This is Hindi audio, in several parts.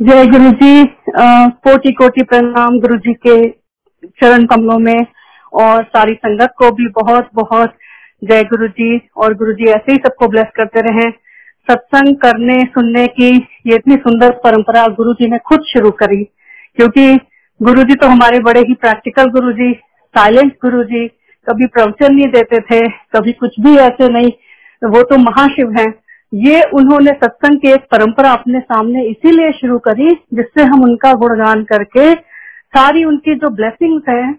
जय गुरु जी कोटि कोटि प्रणाम गुरु जी के चरण कमलों में और सारी संगत को भी बहुत बहुत जय गुरु जी और गुरु जी ऐसे ही सबको ब्लेस करते रहे। सत्संग करने, सुनने की ये इतनी सुंदर परंपरा गुरु जी ने खुद शुरू करी। क्योंकि गुरु जी तो हमारे बड़े ही प्रैक्टिकल गुरु जी साइलेंट गुरु जी कभी प्रवचन नहीं देते थे, कभी कुछ भी ऐसे नहीं। वो तो महाशिव हैं। ये उन्होंने सत्संग की एक परंपरा अपने सामने इसीलिए शुरू करी जिससे हम उनका गुणगान करके सारी उनकी जो ब्लेसिंग्स है,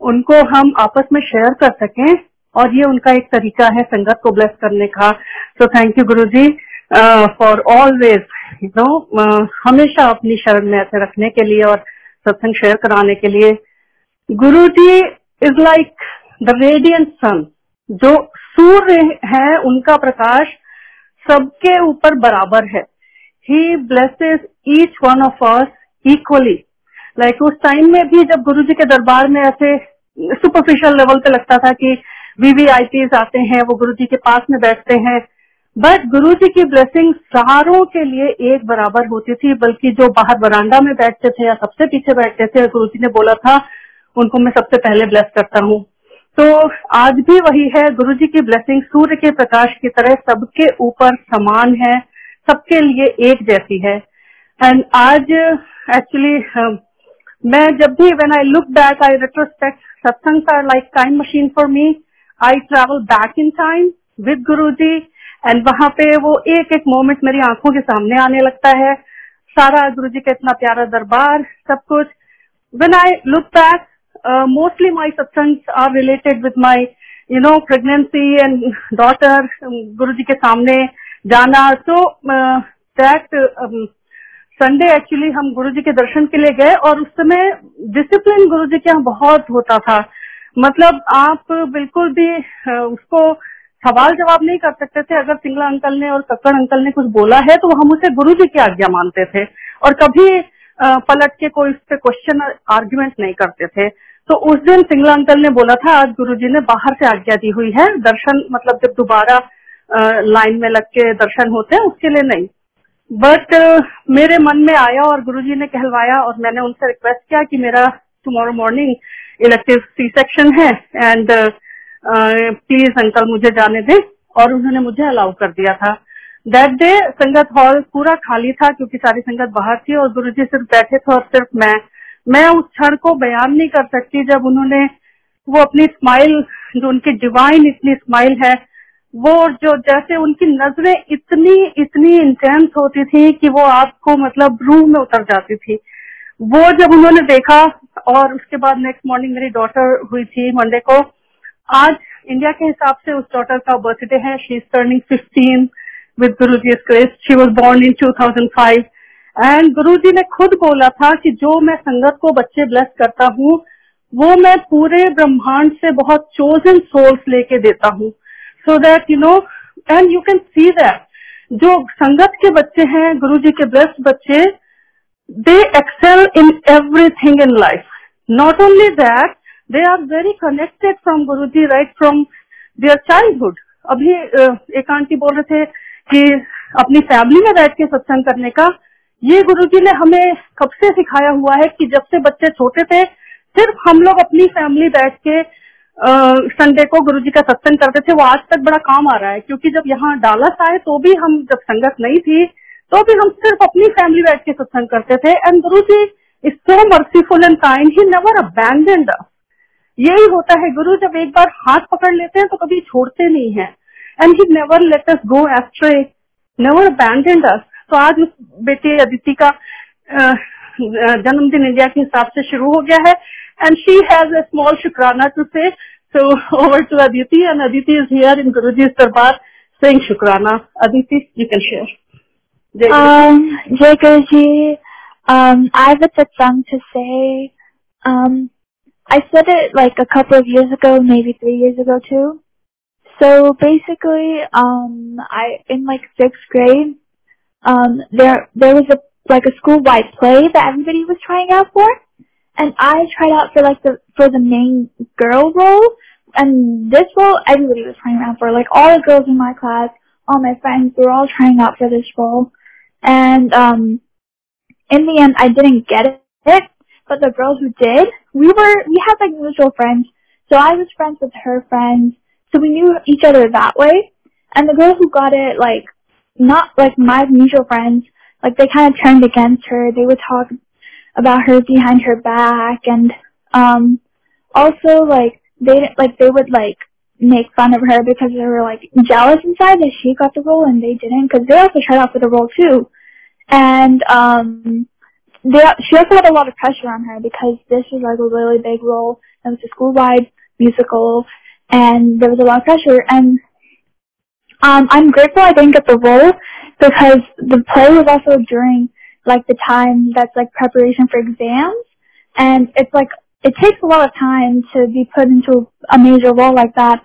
उनको हम आपस में शेयर कर सकें और ये उनका एक तरीका है संगत को ब्लेस करने का। So thank you Guru ji for always you know हमेशा अपनी शरण में ऐसे रखने के लिए और सत्संग शेयर कराने के लिए। Guru ji is like the radiant sun जो सूर्य है उनका प्रकाश सबके ऊपर बराबर है। He blesses each one of us equally like उस टाइम में भी जब गुरु जी के दरबार में ऐसे सुपरफिशियल लेवल पे लगता था कि वीवीआईपीज आते हैं, वो गुरु जी के पास में बैठते हैं। बट गुरु जी की ब्लेसिंग सारों के लिए एक बराबर होती थी, बल्कि जो बाहर बरांडा में बैठते थे या सबसे पीछे बैठते थे गुरु जी ने बोला था, उनको मैं सबसे पहले ब्लेस करता हूँ। तो आज भी वही है गुरु जी की ब्लेसिंग सूर्य के प्रकाश की तरह सबके ऊपर समान है सबके लिए एक जैसी है। एंड आज एक्चुअली uh, मैं जब भी when I look back I retrospect satsang like time machine for me I travel back in time with Guru ji and वहाँ पे वो एक एक मोमेंट मेरी आँखों के सामने आने लगता है। सारा गुरु जी का इतना प्यारा दरबार सब कुछ। When I look back My satsangs are related with my, you know, pregnancy and daughter, um, Guru Ji ke सामने जाना. That um, संडे एक्चुअली हम गुरु जी के दर्शन के लिए गए और उस समय डिसिप्लिन गुरु जी के यहाँ बहुत होता था मतलब आप बिल्कुल भी उसको सवाल जवाब नहीं कर सकते थे अगर सिंगला अंकल ने और कक्कड़ अंकल ने कुछ बोला है तो हम उसे गुरु जी की आज्ञा मानते थे और कभी पलट के कोई उस पर क्वेश्चन आर्ग्यूमेंट नहीं करते थे तो उस दिन सिंगला अंकल ने बोला था, आज गुरुजी ने बाहर से आज्ञा दी हुई है, दर्शन मतलब जब दोबारा लाइन में लग के दर्शन होते हैं, उसके लिए नहीं। बट मेरे मन में आया और गुरुजी ने कहलवाया और मैंने उनसे रिक्वेस्ट किया कि मेरा tomorrow morning elective C section है एंड प्लीज़ अंकल मुझे जाने दें, और उन्होंने मुझे अलाउ कर दिया था। दैट डे संगत हॉल पूरा खाली था, क्योंकि सारी संगत बाहर थी, और गुरुजी सिर्फ़ बैठे थे और सिर्फ़ मैं मैं उस क्षण को बयान नहीं कर सकती जब उन्होंने वो अपनी स्माइल जो उनकी डिवाइन इतनी स्माइल है, वो जो जैसे उनकी नज़रें इतनी इतनी इंटेंस होती थी कि वो आपको मतलब रूह में उतर जाती थी। वो जब उन्होंने देखा और उसके बाद नेक्स्ट मॉर्निंग मेरी डॉटर हुई थी मंडे को, आज इंडिया के हिसाब से उस डॉटर का बर्थडे है she is turning fifteen with Guru ji grace she was born in 2005 and Guru ji ने खुद बोला था कि जो मैं संगत को बच्चे ब्लेस करता हूँ, वो मैं पूरे ब्रह्मांड से बहुत चोजन सोल्स लेके देता हूँ। So that you know and you can see that जो संगत के बच्चे हैं गुरु जी के ब्लेस्ड बच्चे they excel in everything in life not only that they are very connected from Guru ji right from their childhood अभी एक आंटी बोल रहे थे कि अपनी फैमिली में बैठ के सत्संग करने का ये गुरुजी ने हमें कब से सिखाया हुआ है कि जब से बच्चे छोटे थे, सिर्फ़ हम लोग अपनी फैमिली बैठ के संडे को गुरुजी का सत्संग करते थे, वो आज तक बड़ा काम आ रहा है। क्योंकि जब यहाँ डालस आए तो भी हम, जब संगत नहीं थी तो भी हम सिर्फ़ अपनी फैमिली बैठ के सत्संग करते थे। And Guru ji is so merciful and kind he never abandoned यही होता है, गुरु जब एक बार हाथ पकड़ लेते हैं तो कभी छोड़ते नहीं है। And he never let us go astray never abandoned us तो आज बेटी अदिति का जन्मदिन इंडिया के हिसाब से शुरू हो गया है। And she has a small shukrana to say so over to Aditi. And Aditi is here in Guru ji darbar saying शुक्राना। अदिति यू कैन शेयर जय गुरु। जी आई हैव अ सत्संग टू से um i said it, like, a couple of years ago, maybe three years ago, too. So basically um i, in, like, sixth grade um, there there was a like a school wide play that everybody was trying out for, and I tried out for like the for the main girl role, and this role everybody was trying out for. Like all the girls in my class, all my friends were all trying out for this role, and um, in the end, I didn't get it, but the girls who did, we were, we had like mutual friends. So I was friends with her friends. So we knew each other that way. And the girl who got it, like, not like my mutual friends, like they kind of turned against her. They would talk about her behind her back and, um, also like they, like they would like make fun of her because they were like jealous inside that she got the role and they didn't because they also tried out for the role too. And um they, she also had a lot of pressure on her because this was like a really big role. It was a school-wide musical and there was a lot of pressure and um I'm grateful I didn't get the role because the play was also during like the time that's like preparation for exams and it's like it takes a lot of time to be put into a major role like that.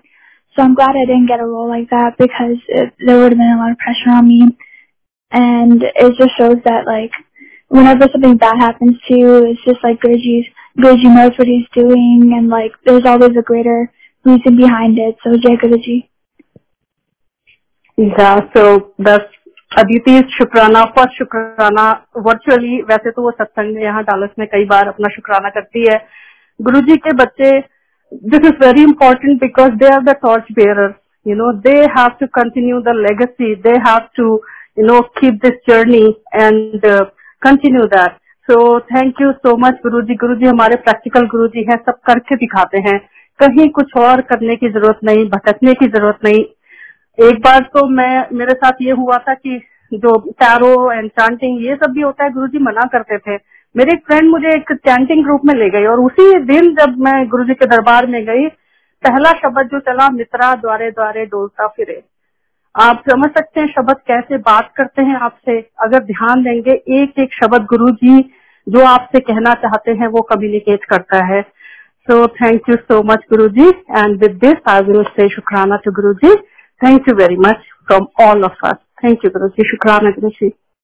So I'm glad I didn't get a role like that because it, there would have been a lot of pressure on me. And it just shows that like whenever something bad happens to you, it's just like Guruji's, Guruji knows what he's doing and like there's always a greater reason behind it. So Jai Guruji. या सो बस अदिति शुक्राना, फ़र्स्ट शुक्राना वर्चुअली वैसे तो वो सत्संग में यहाँ डालस में कई बार अपना शुक्राना करती है। गुरु जी के बच्चे this is very important because they are the torch bearer you know they have to continue the legacy they have to you know keep this journey and continue that so thank you so much Guru ji Guru जी हमारे प्रैक्टिकल गुरु जी है, सब करके दिखाते हैं। कहीं कुछ और करने की ज़रूरत नहीं, भटकने की ज़रूरत नहीं। एक बार तो मैं, मेरे साथ ये हुआ था कि जो टैरो एंड चांटिंग ये सब भी होता है, गुरुजी मना करते थे। मेरे एक फ्रेंड मुझे एक चैंटिंग ग्रुप में ले गई और उसी दिन जब मैं गुरु जी के दरबार में गई, पहला शब्द जो चला, मित्रा द्वारे द्वारे डोलता फिरे। आप समझ सकते हैं शब्द कैसे बात करते हैं आपसे। अगर ध्यान देंगे, एक एक शब्द गुरु जी जो आपसे कहना चाहते हैं, वो कम्युनिकेट करता है। So thank you so much Guru ji and with this I will say shukrana to Guru ji Thank you very much from all of us. Thank you, Guruji. Shukran, Guruji.